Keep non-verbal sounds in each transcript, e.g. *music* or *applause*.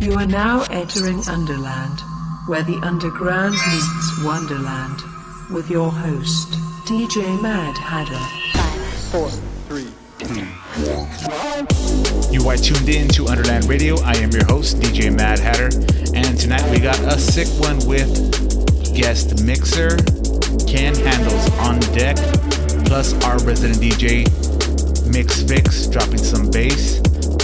You are now entering Underland, where the underground meets Wonderland, with your host, DJ Mad Hatter. Five, hmm. four, three, two, one. You are tuned in to Underland Radio. I am your host, DJ Mad Hatter, and tonight we got a sick one with guest mixer, Ken Handles on deck, plus our resident DJ, Mix Fix, dropping some bass.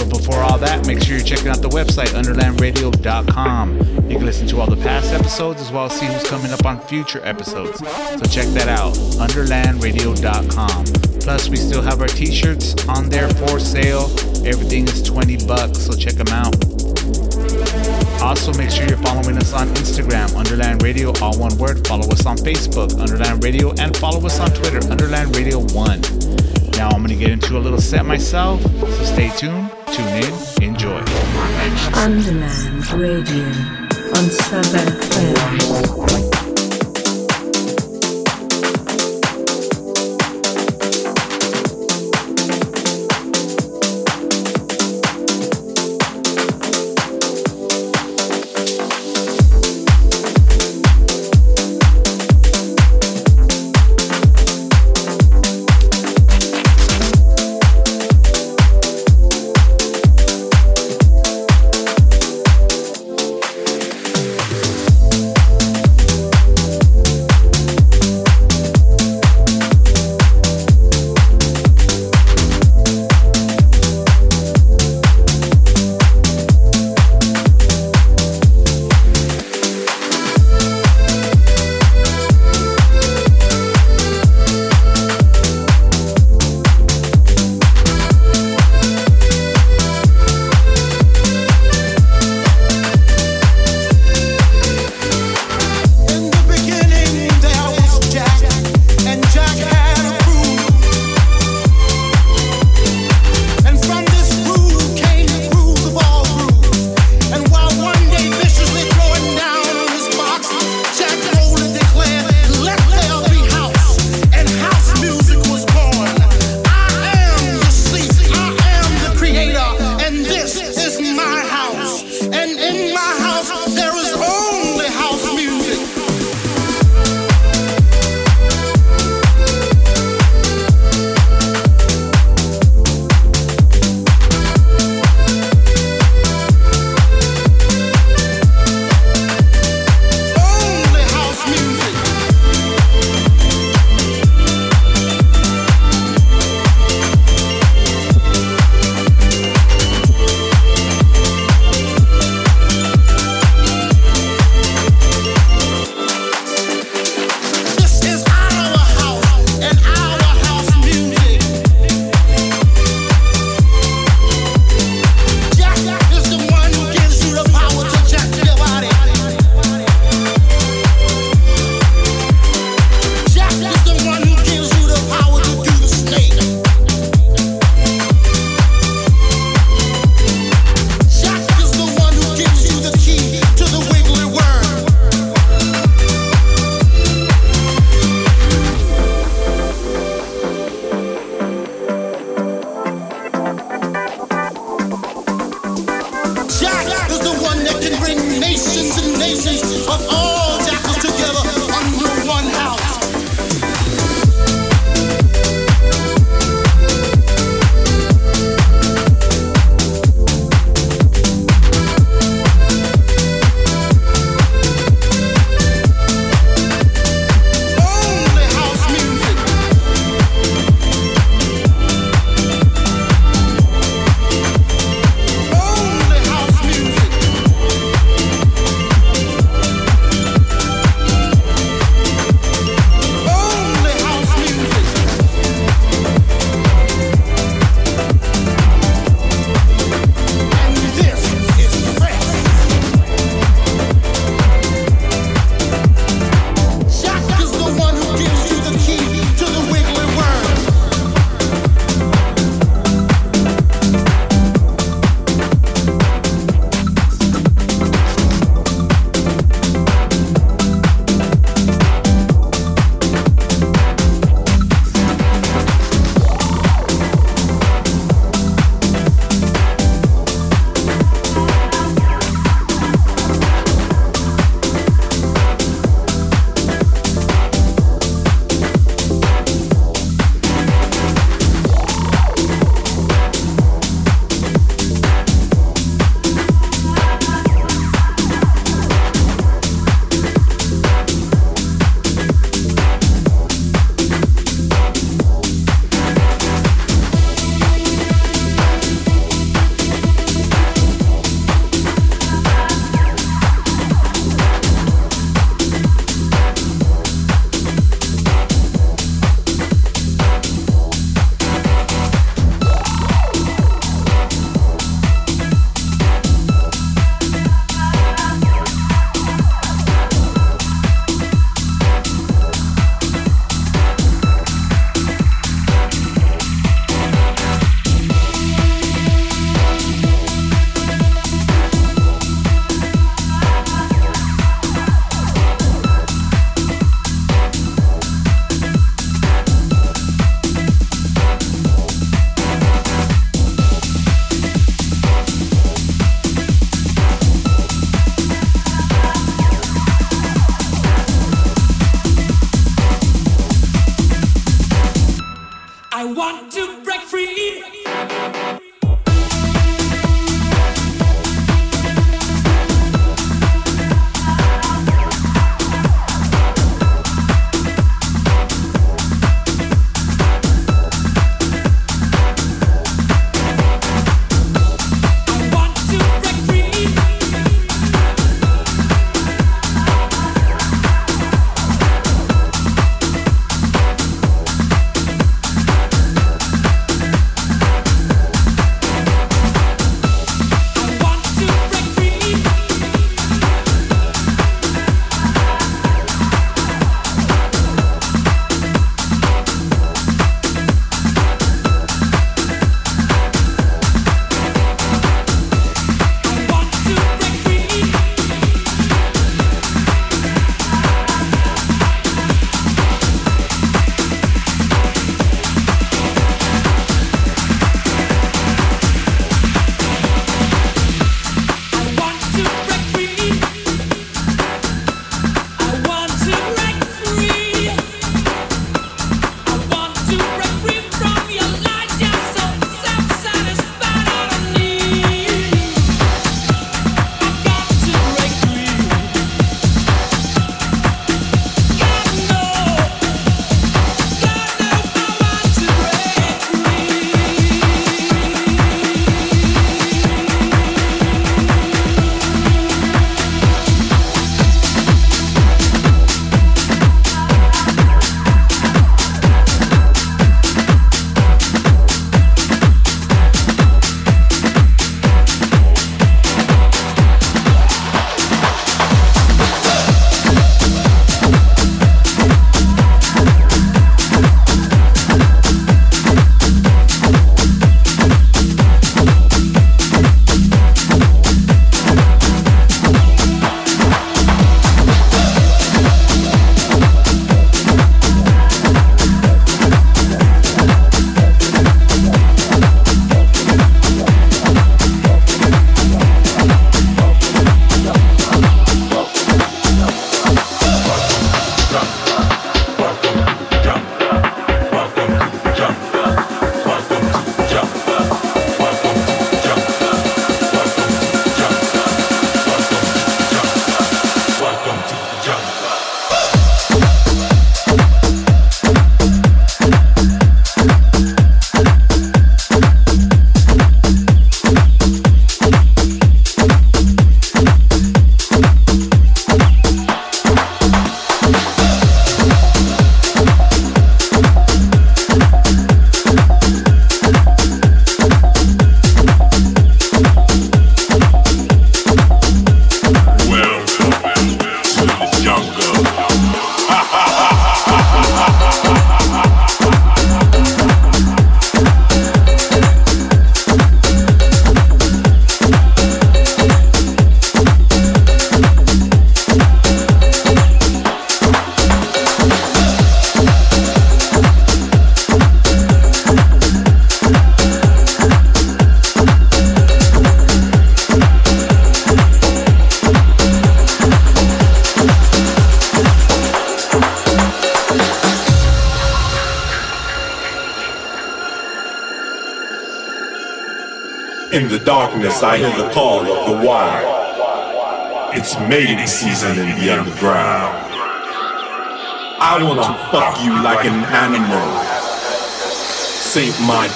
But before all that, make sure you're checking out the website, underlandradio.com. You can listen to all the past episodes as well as see who's coming up on future episodes. So check that out, underlandradio.com. Plus, we still have our t-shirts on there for sale. Everything is 20 bucks, so check them out. Also, make sure you're following us on Instagram, Underland Radio, all one word. Follow us on Facebook, Underland Radio, and follow us on Twitter, Underland Radio 1. Now I'm going to get into a little set myself, so stay tuned, tune in, enjoy. Underland Radio on 7FM. In Oh. oh.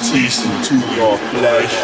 Teeth into your flesh.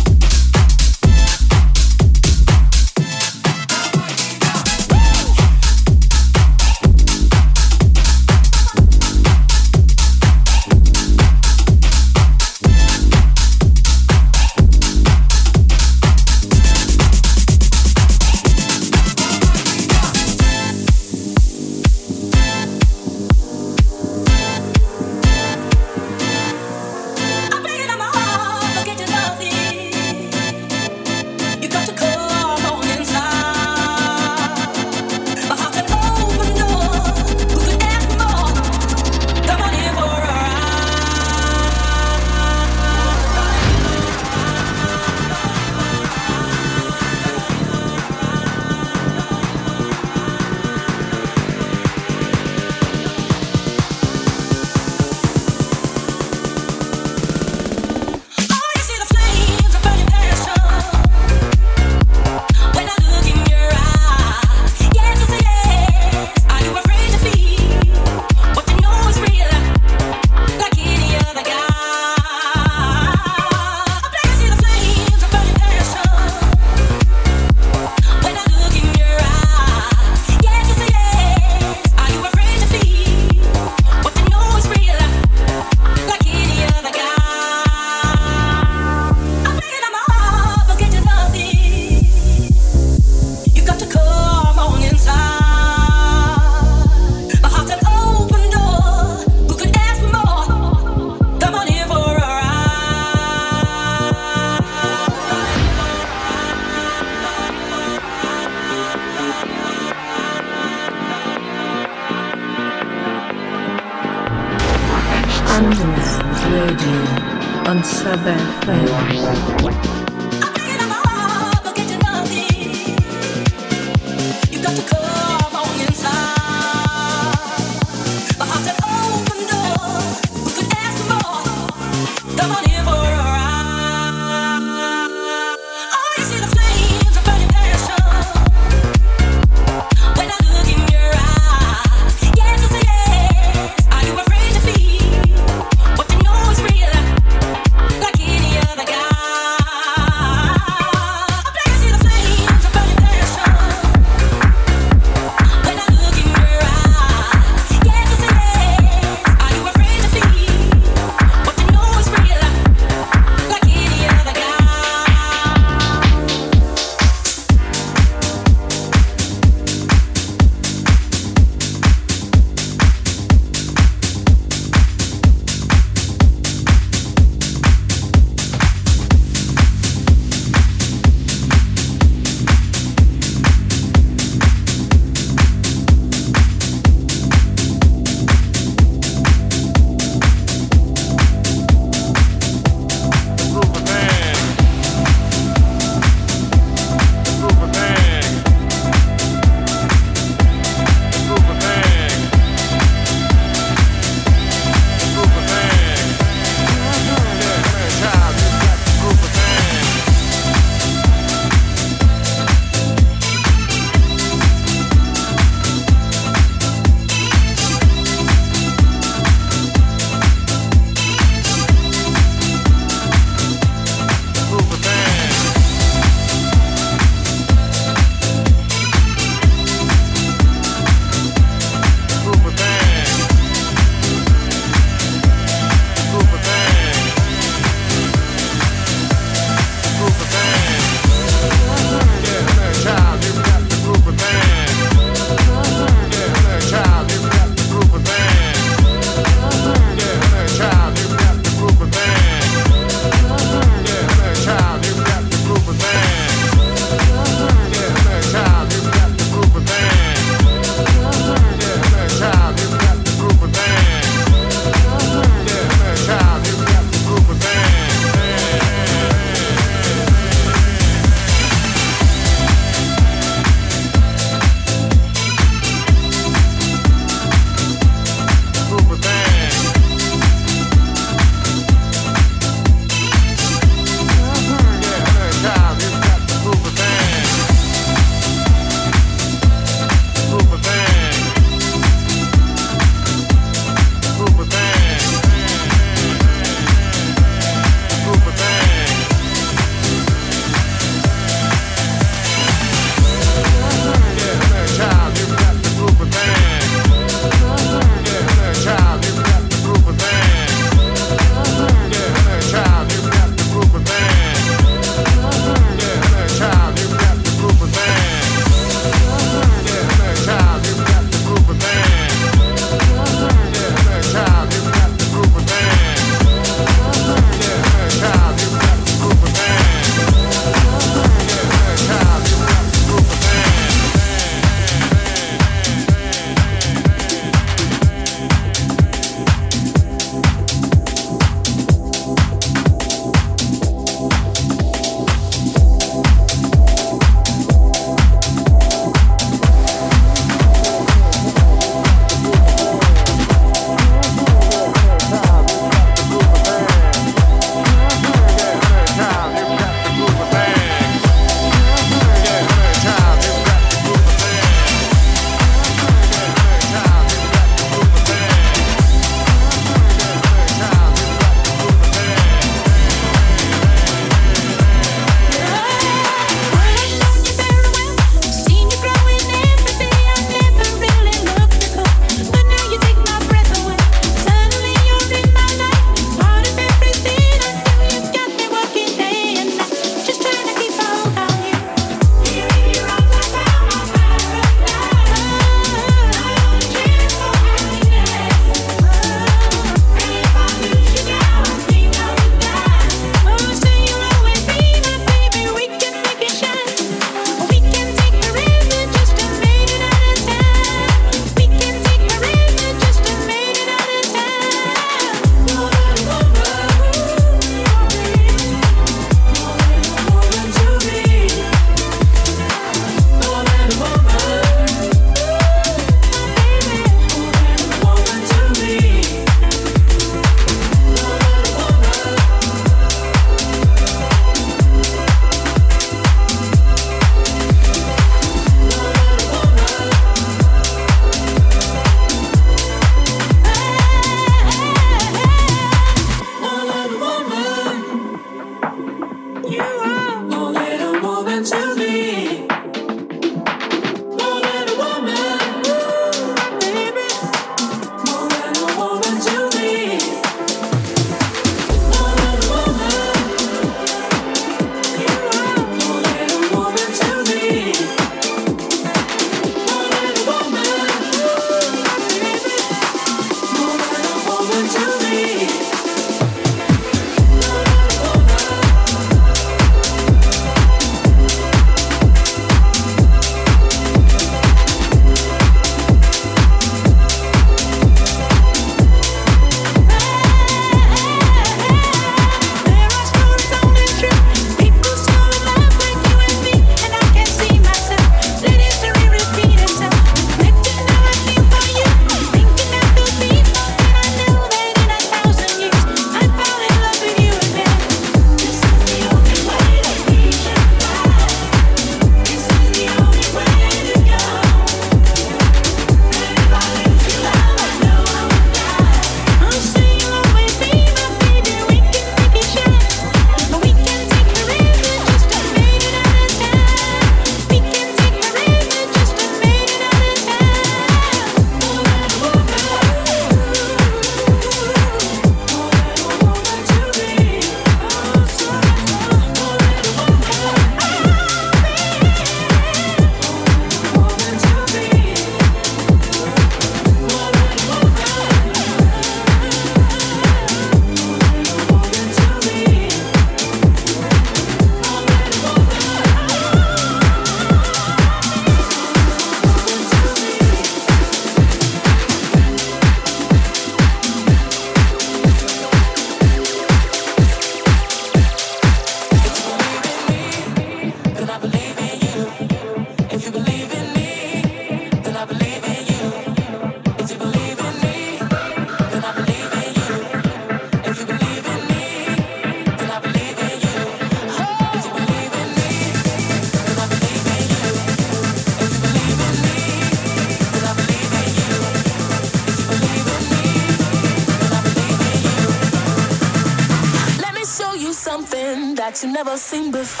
Never seen before.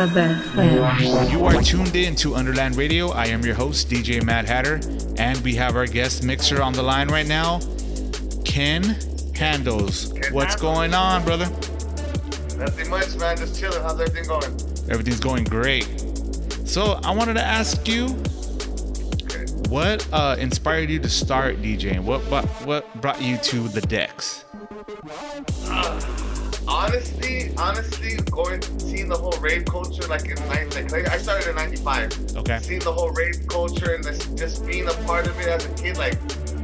You are tuned in to Underland Radio. I am your host, DJ Mad Hatter, and we have our guest mixer on the line right now, Ken Handles. Ken What's Handles. going on, brother? Nothing much, man. Just chilling. How's everything going? Everything's going great. So, I wanted to ask you, Okay. what uh, inspired you to start DJing? What, what what brought you to the decks? Honestly, honestly, going seeing the whole rave culture like in like, like I started in '95. Okay. Seeing the whole rave culture and this, just being a part of it as a kid, like,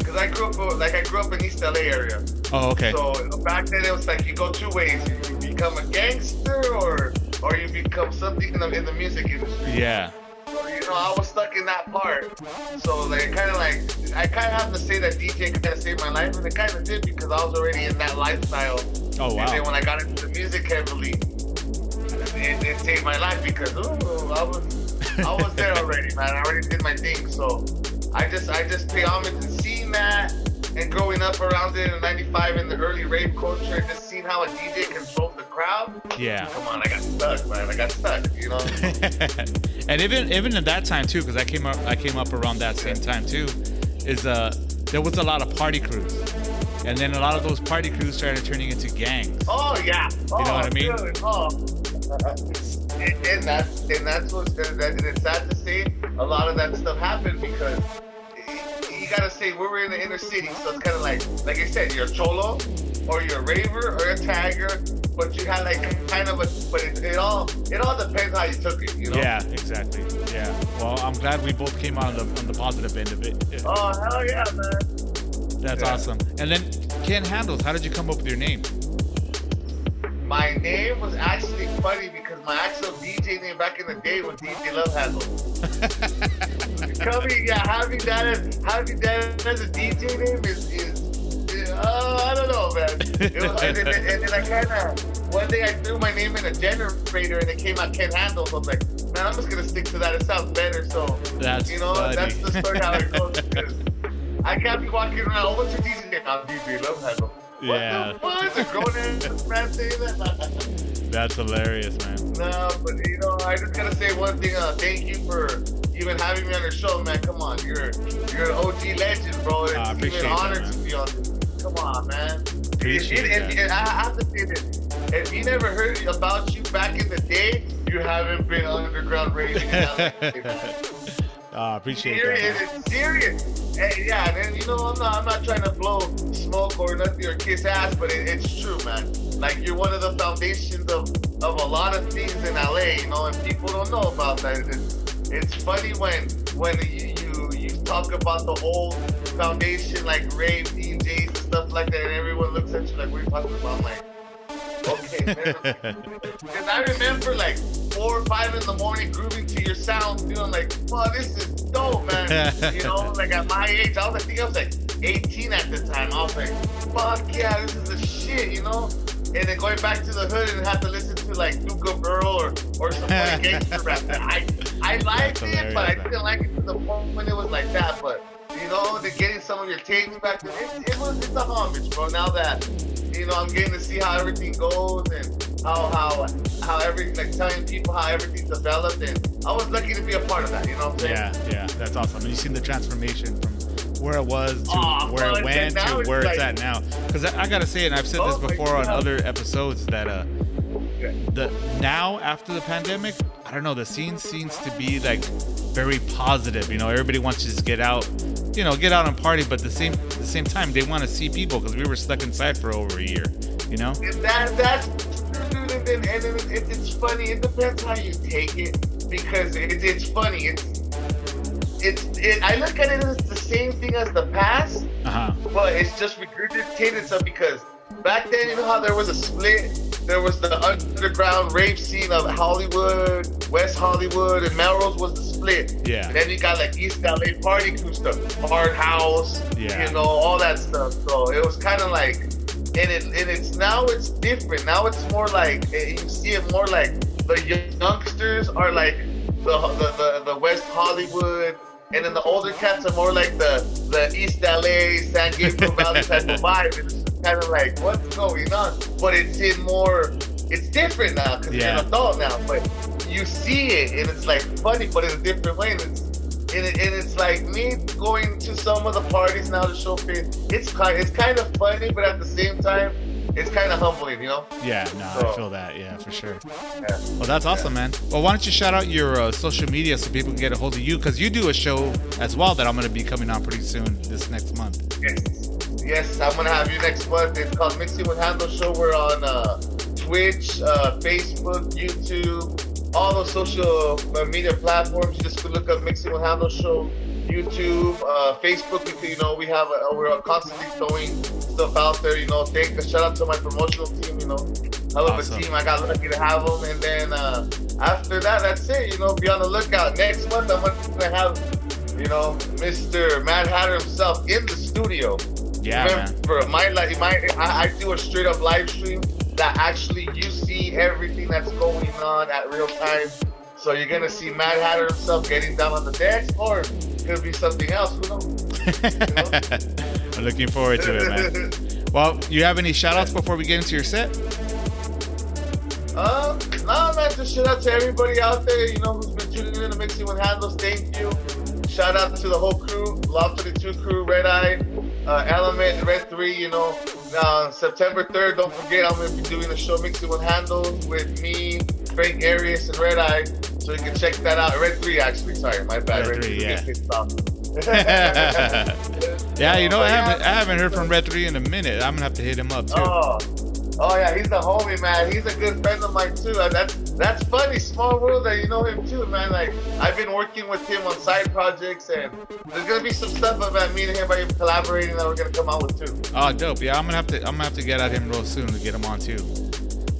cause I grew up uh, like I grew up in East LA area. Oh, okay. So back then it was like you go two ways: you become a gangster or or you become something in the in the music industry. Yeah. So, you know, I was stuck in that part. So like, kind of like, I kind of have to say that DJ kind of saved my life, and it kind of did because I was already in that lifestyle. Oh, wow! And then when I got into the music heavily, it, it saved my life because ooh, I was I was there *laughs* already, man. I already did my thing. So I just I just pay homage and seeing that and growing up around it in '95 in the early rave culture, and just seeing how a DJ controls the crowd. Yeah. Come on, I got stuck, man. I got stuck. You know. *laughs* and even even at that time too, because I came up I came up around that same time too, is uh there was a lot of party crews, and then a lot of those party crews started turning into gangs. Oh yeah. Oh, You know what I mean? Dude, oh. and, and that's and that's what and that, and it's sad to see a lot of that stuff happened because you gotta say we were in the inner city, so it's kind of like like I said, you're a cholo or you're a raver or a tiger, but you had like kind of a, but it, it all it all depends how you took it, you know. Yeah, exactly. Yeah. Well, I'm glad we both came out on the on the positive end of it. Oh hell yeah, man. That's Yeah. awesome. And then Ken Handles, how did you come up with your name? My name was actually funny because my actual DJ name back in the day was DJ Love Handle. Coming, *laughs* yeah, having that as having that as a DJ name is is uh, I don't know, man. It was, and, then, and then I kind of one day I threw my name in a generator and it came out Ken So I was like, man, I'm just gonna stick to that. It sounds better. So That's you know, funny. that's the story how it goes. *laughs* I can't be walking around. Oh, what's your DJ name? I'm DJ Love Handle. What Yeah. the fuck? Is a grown ass man saying that? That's hilarious, man. No, but you know, I just gotta say one thing. Uh, thank you for even having me on the show, man. Come on, you're you're an OG legend, bro. It's appreciate even an honor that, to be on this. Come on, man. Appreciate It- it- that. and I have to say this: if you never heard about you back in the day, you haven't been underground radio. *laughs* Ah, appreciate serious, that. man. it's serious. Hey, yeah, and then, you know, I'm not, I'm not trying to blow smoke or nothing or kiss ass, but it, it's true, man. Like you're one of the foundations of, of a lot of things in LA, you know, and people don't know about that. It's, it's funny when when you, you you talk about the old foundation like rave DJs and stuff like that, and everyone looks at you like, "What are you talking about?" I'm like, okay, man. Because I remember like four or five in the morning grooving to your sound, feeling like, wow, this is dope, man. you know, *laughs* like at my age, I was, I think I was like 18 at the time. I was like, fuck yeah, this is the shit, you know? And then going back to the hood and have to listen to like Duke of Earl or, or some *laughs* gangster rap. I, I liked it, but I didn't like it to the point when it was like that. But, you know, the getting some of your tapes back, it, it was, it's a homage, bro. Now that, you know, I'm getting to see how everything goes and how how how every like telling people how everything's developed and I was lucky to be a part of that, you know what I'm saying? Yeah, yeah, that's awesome. And you've seen the transformation from where it was to Aw, where well, it went to it's where it's like- at now. Because I, I gotta say, and I've said Oh this before on other episodes, that uh, the now after the pandemic, I don't know, the scene seems to be like very positive. You know, everybody wants to just get out, you know, get out and party, but the same at the same time they want to see people because we were stuck inside for over a year. You know? And that that's true, and, and it, it's funny. It depends how you take it because it, it's funny. It's it's it, I look at it as the same thing as the past, Uh huh. but it's just regurgitated stuff because back then, you know how there was a split? There was the underground rave scene of Hollywood, West Hollywood, and Melrose was the split. Yeah. And then you got like East LA party crew stuff, Hard House, Yeah. you know, all that stuff. So it was kind of like, and it and it's now it's different. Now it's more like eh, you see it more like the youngsters are like the the, the, the West Hollywood. And then the older cats are more like the, the East LA, San Gabriel Valley type of *laughs* vibe. And it's just kind of like, what's going on? But it's in more, it's different now because Yeah. you're an adult now. But you see it and it's like funny, but in a different way. And it's, and, it, and it's like me going to some of the parties now to show face. It's kind, it's kind of funny, but at the same time, it's kind of humbling, you know? Yeah, no, I feel that. Yeah, for sure. Yeah. Well, that's awesome, man. Well, why don't you shout out your uh, social media so people can get a hold of you? Because you do a show as well that I'm going to be coming on pretty soon this next month. Yes, yes, I'm gonna have you next month. It's called Mixing with Handle Show. We're on uh, Twitch, uh, Facebook, YouTube, all those social uh, media platforms. You just could look up Mixing with Handle Show, YouTube, uh, Facebook. You, you know, we have a, we're constantly throwing stuff out there. You know, thank a shout out to my promotional team. You know, hell of Awesome. a team. I got lucky to have them. And then uh, after that, that's it. You know, be on the lookout. Next month, I'm gonna have you know, Mr. Mad Hatter himself in the studio. Yeah, man. Remember, my like my I, I do a straight up live stream that actually you see everything that's going on at real time. So you're gonna see Mad Hatter himself getting down on the decks, or it could be something else. Who knows? *laughs* I'm looking forward to it, man. *laughs* Well, you have any shout outs before we get into your set? Uh, no, man, just shout out to everybody out there, you know, who's been tuning in to Mixing with Handles. Thank you. Shout out to the whole crew, Loft 32 crew, Red Eye, uh, Element, Red 3, you know. Uh, September 3rd, don't forget, I'm going to be doing a show Mixing with Handles with me, Frank Arias, and Red Eye. So you can check that out. Red 3, actually. Sorry, my bad. Red 3, yeah. get pissed off. Yeah, you know, I haven't I haven't heard from Red Three in a minute. I'm gonna have to hit him up too. Oh, Oh yeah, he's the homie, man. He's a good friend of mine too. That's that's funny. Small world that you know him too, man. Like I've been working with him on side projects, and there's gonna be some stuff about me and him by collaborating that we're gonna come out with too. Oh, dope. Yeah, I'm gonna have to. I'm gonna have to get at him real soon to get him on too.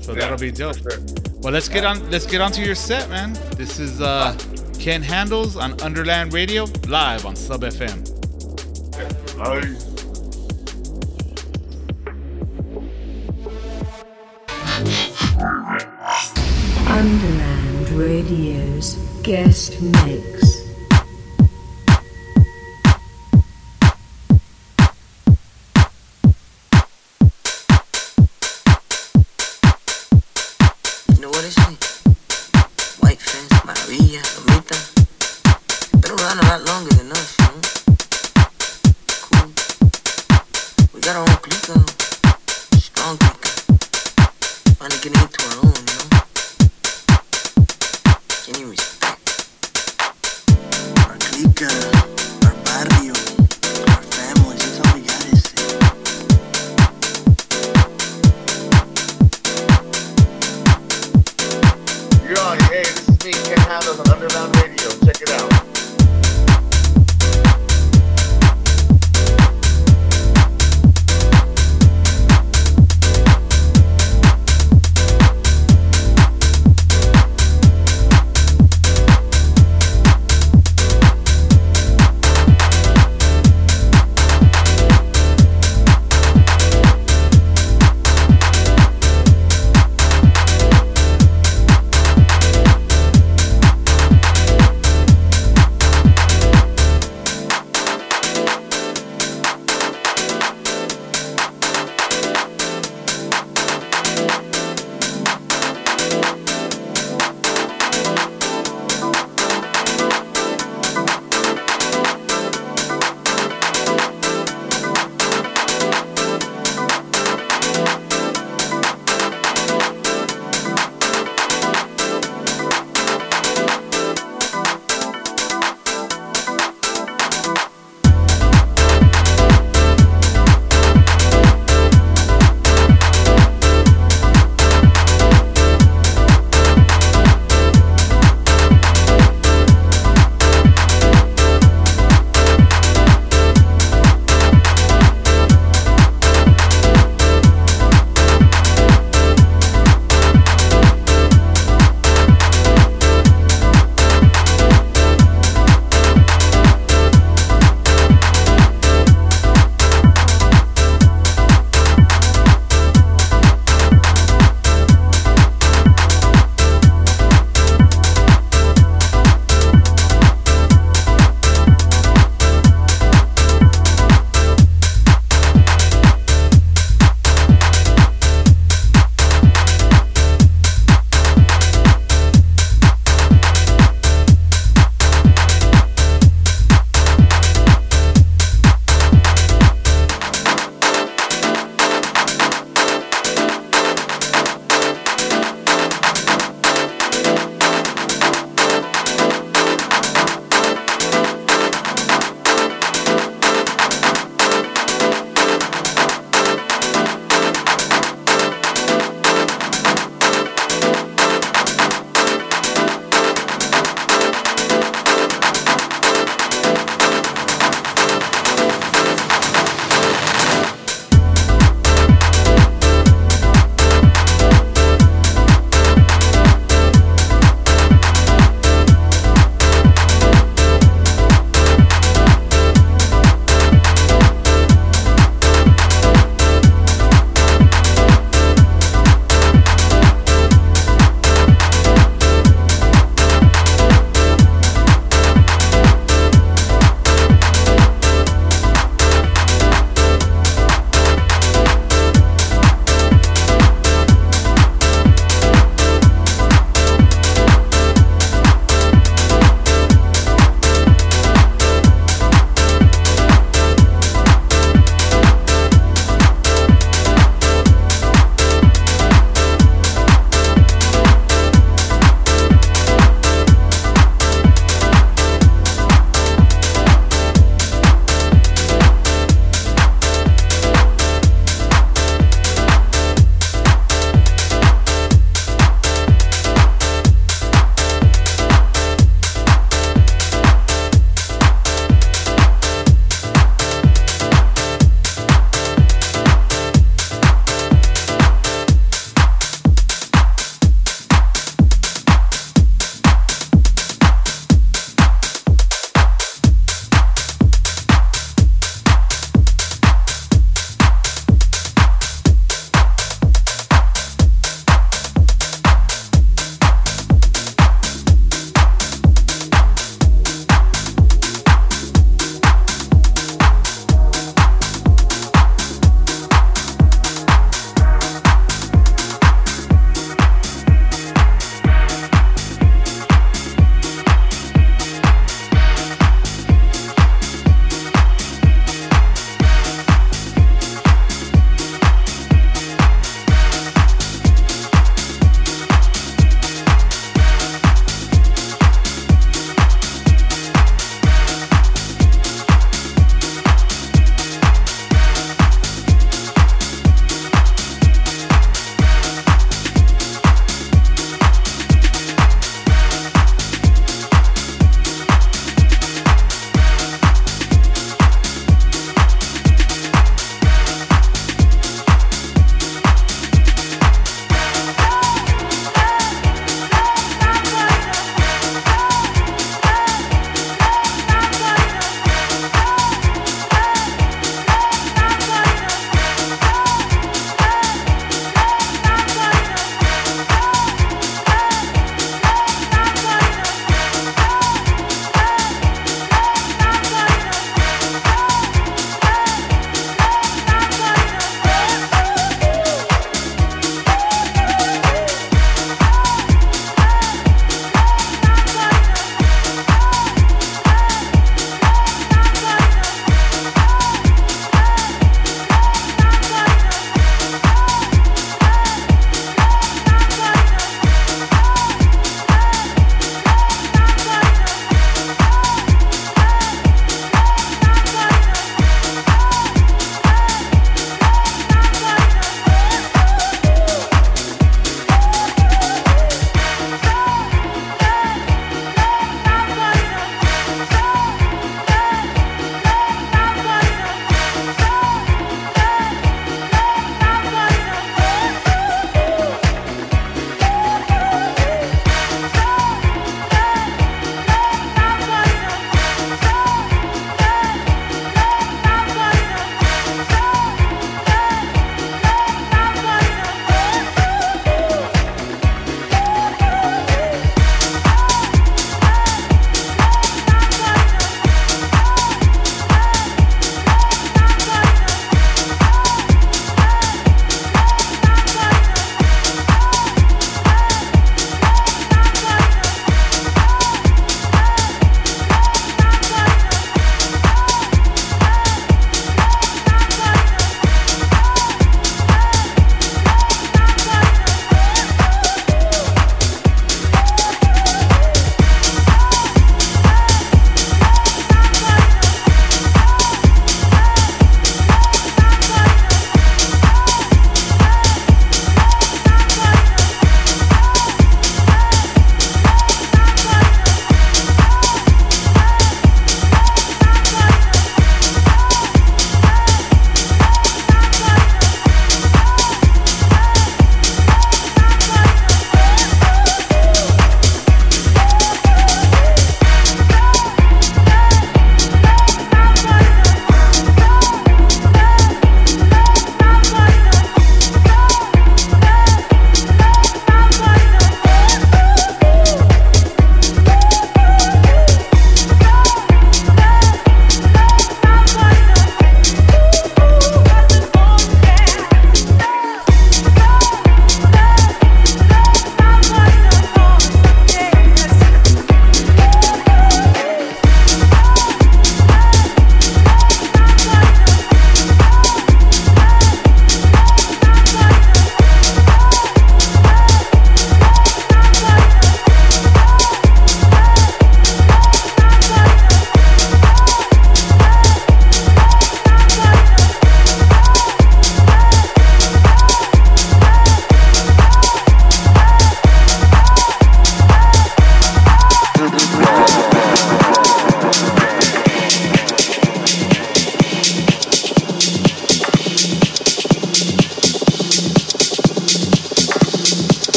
So Yeah, that'll be dope. sure. Well, let's get on. Let's get onto your set, man. This is uh, Ken Handles on Underland Radio live on Sub FM. Aye. Underland Radio's guest mix.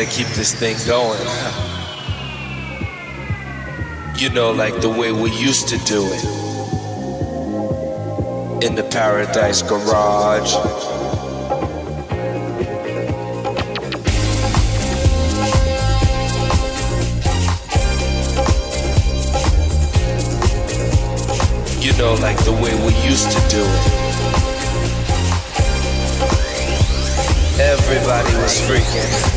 Gotta keep this thing going. You know, like the way we used to do it. In the Paradise Garage. You know, like the way we used to do it. Everybody was freaking.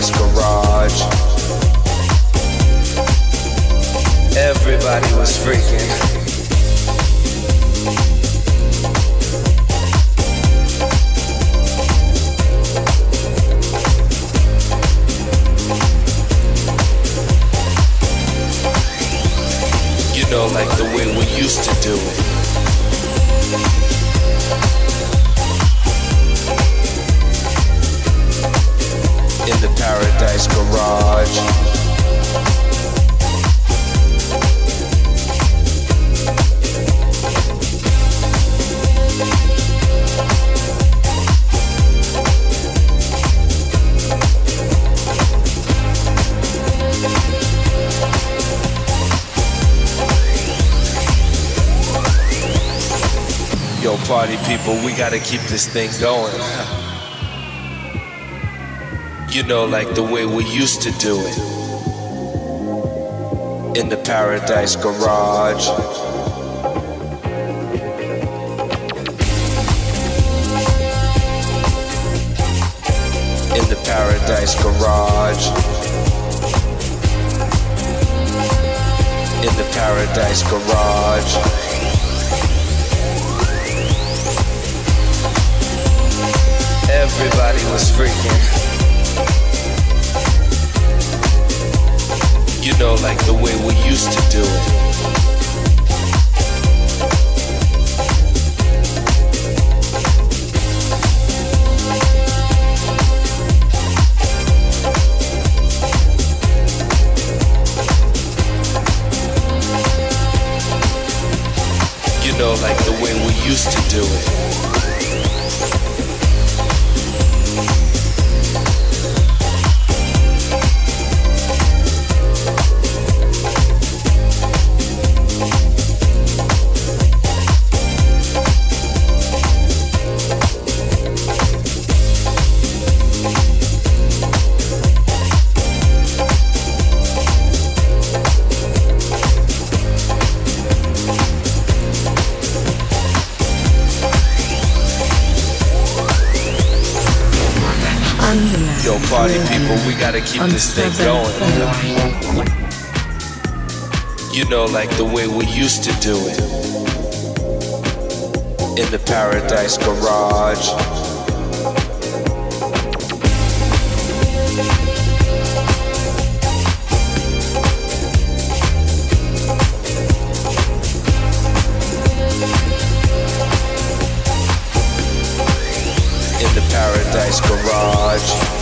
Paradise Garage. Everybody was freaking. You know, like the way we used to do it. Paradise Garage. Yo, party people, we gotta keep this thing going. You know, like the way we used to do it. In the Paradise Garage. In the Paradise Garage. In the Paradise Garage. Everybody was freaking. You know, like the way we used to do it. You know, like the way we used to do it. Gotta keep this thing going. You know, like the way we used to do it. In the Paradise Garage. In the Paradise Garage.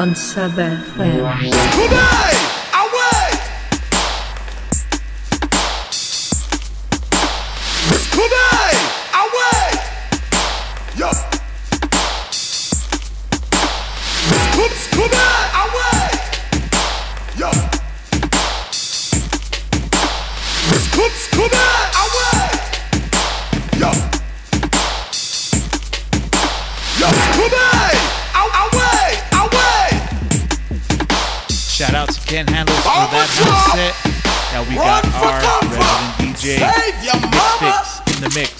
on Sub Now we got our resident DJ Save your mama. in the mix.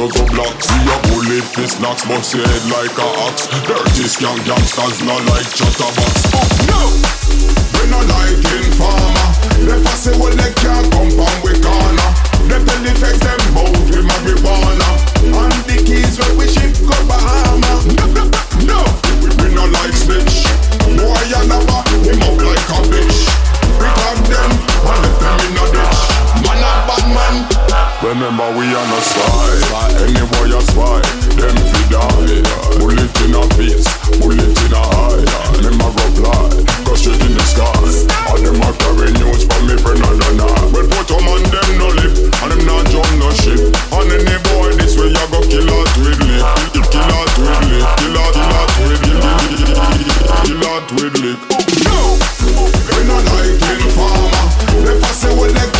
Quarter dozen blocks. See your bullet fist knocks Bust your head like a axe Dirty skank gangsters not like chatterbox. Oh no! We not like informer. They fussy well they can't compound we corner. Them tell the facts them bout with marijuana And the keys when we ship go Bahama No, no, no, we, we not like snitch. Boy you never him up like a bitch. We tag them and left them in a ditch. Man a bad man Remember we on a side Any boy a spy Them fi die. Bullet in a face Bullet in a Them a reply Go straight in the sky. All them a carry news from me friend and a night Well put on them no lip And them not jump no shit And any boy this way you go kill with lick Kill with lick Kill out, kill out with lick Kill out with lick No! We not like informer They fussy when they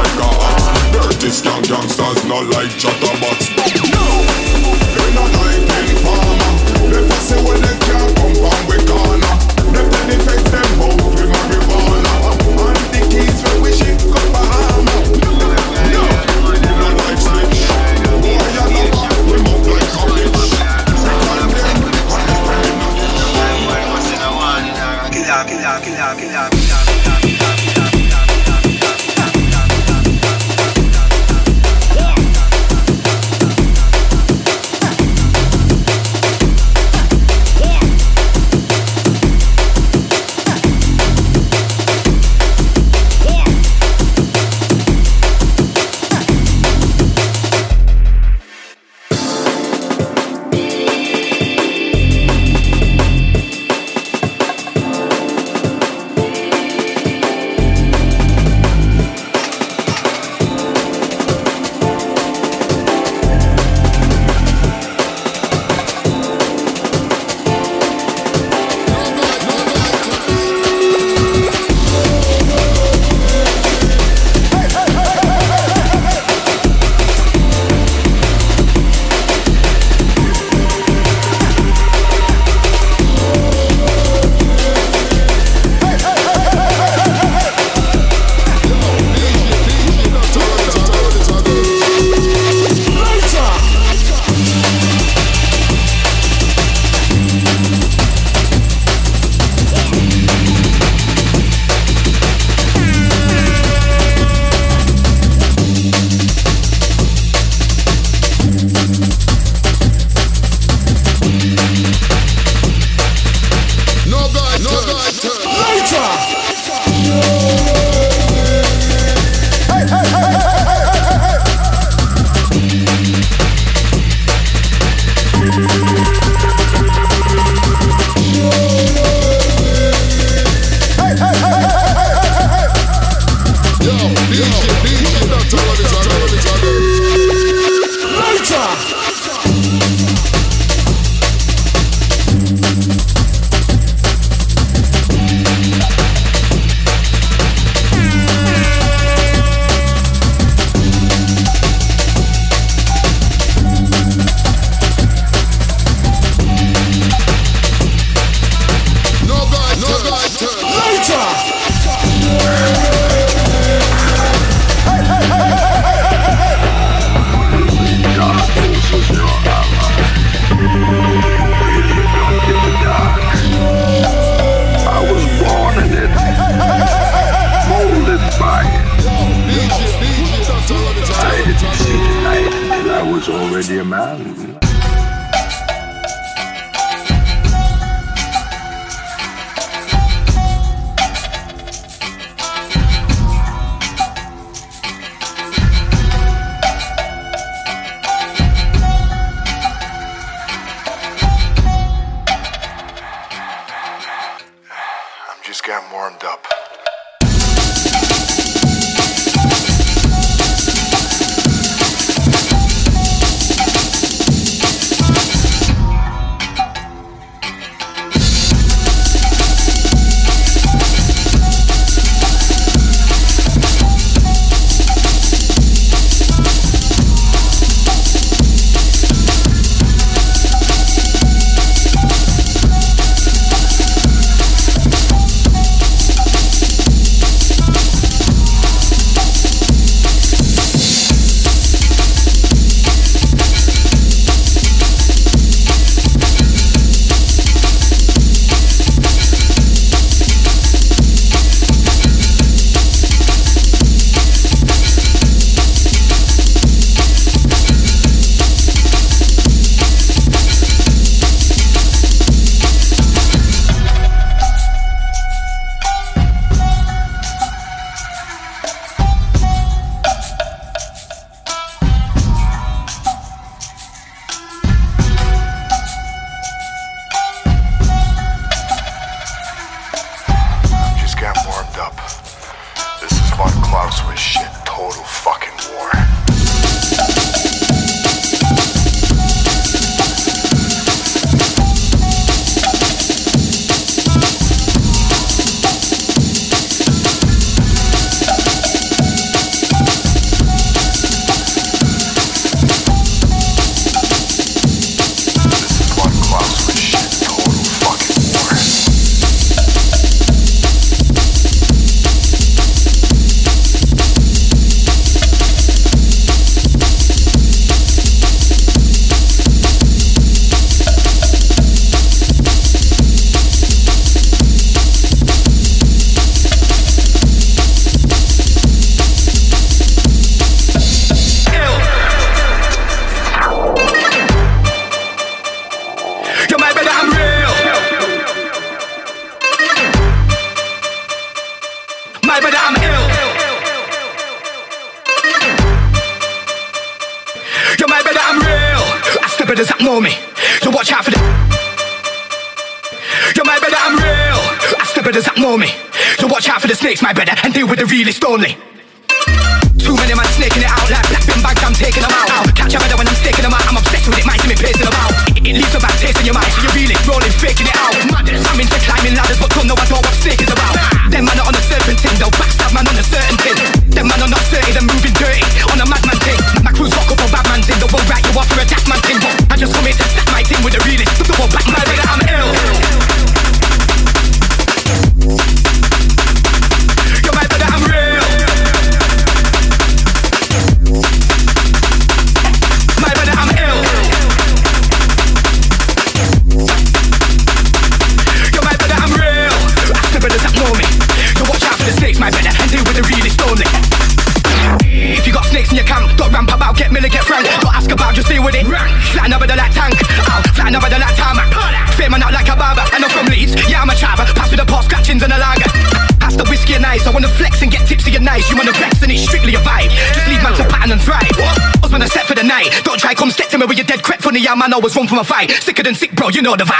like a axe Dirty skank gangsters not like chatterbox hours run from a fight. Sicker than sick, bro, you know the vibe.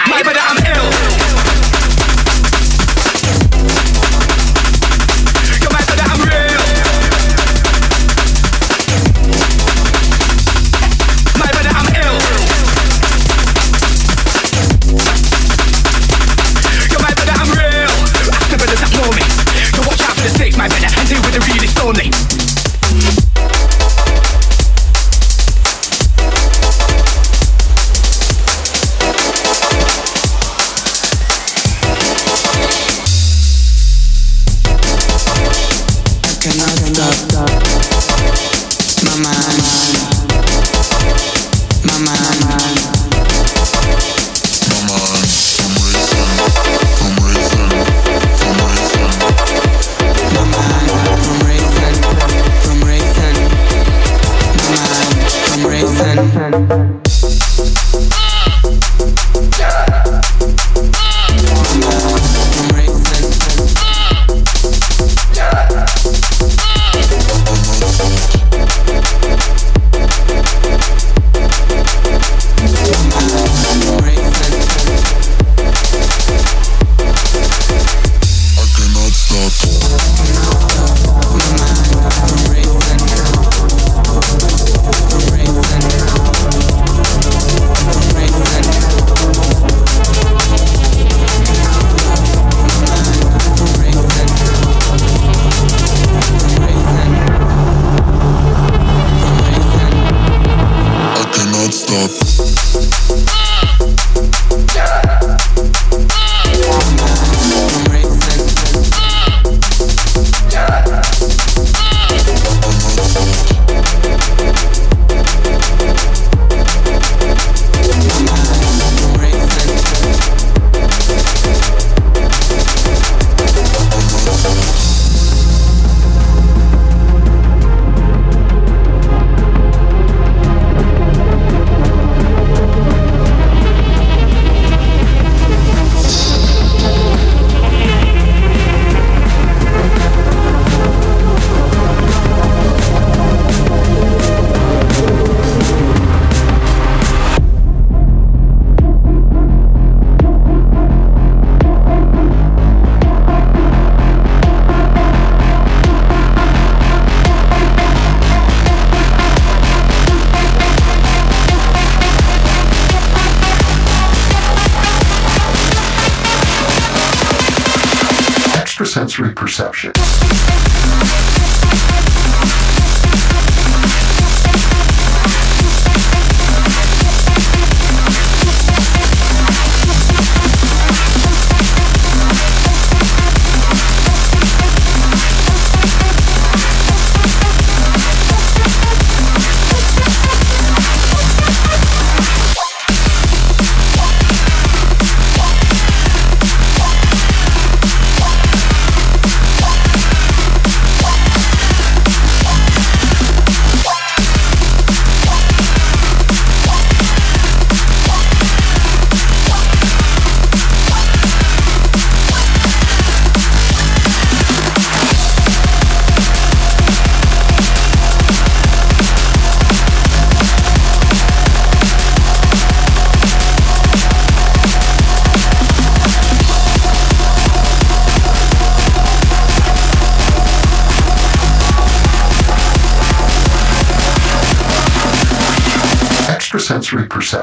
3%.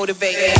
motivate.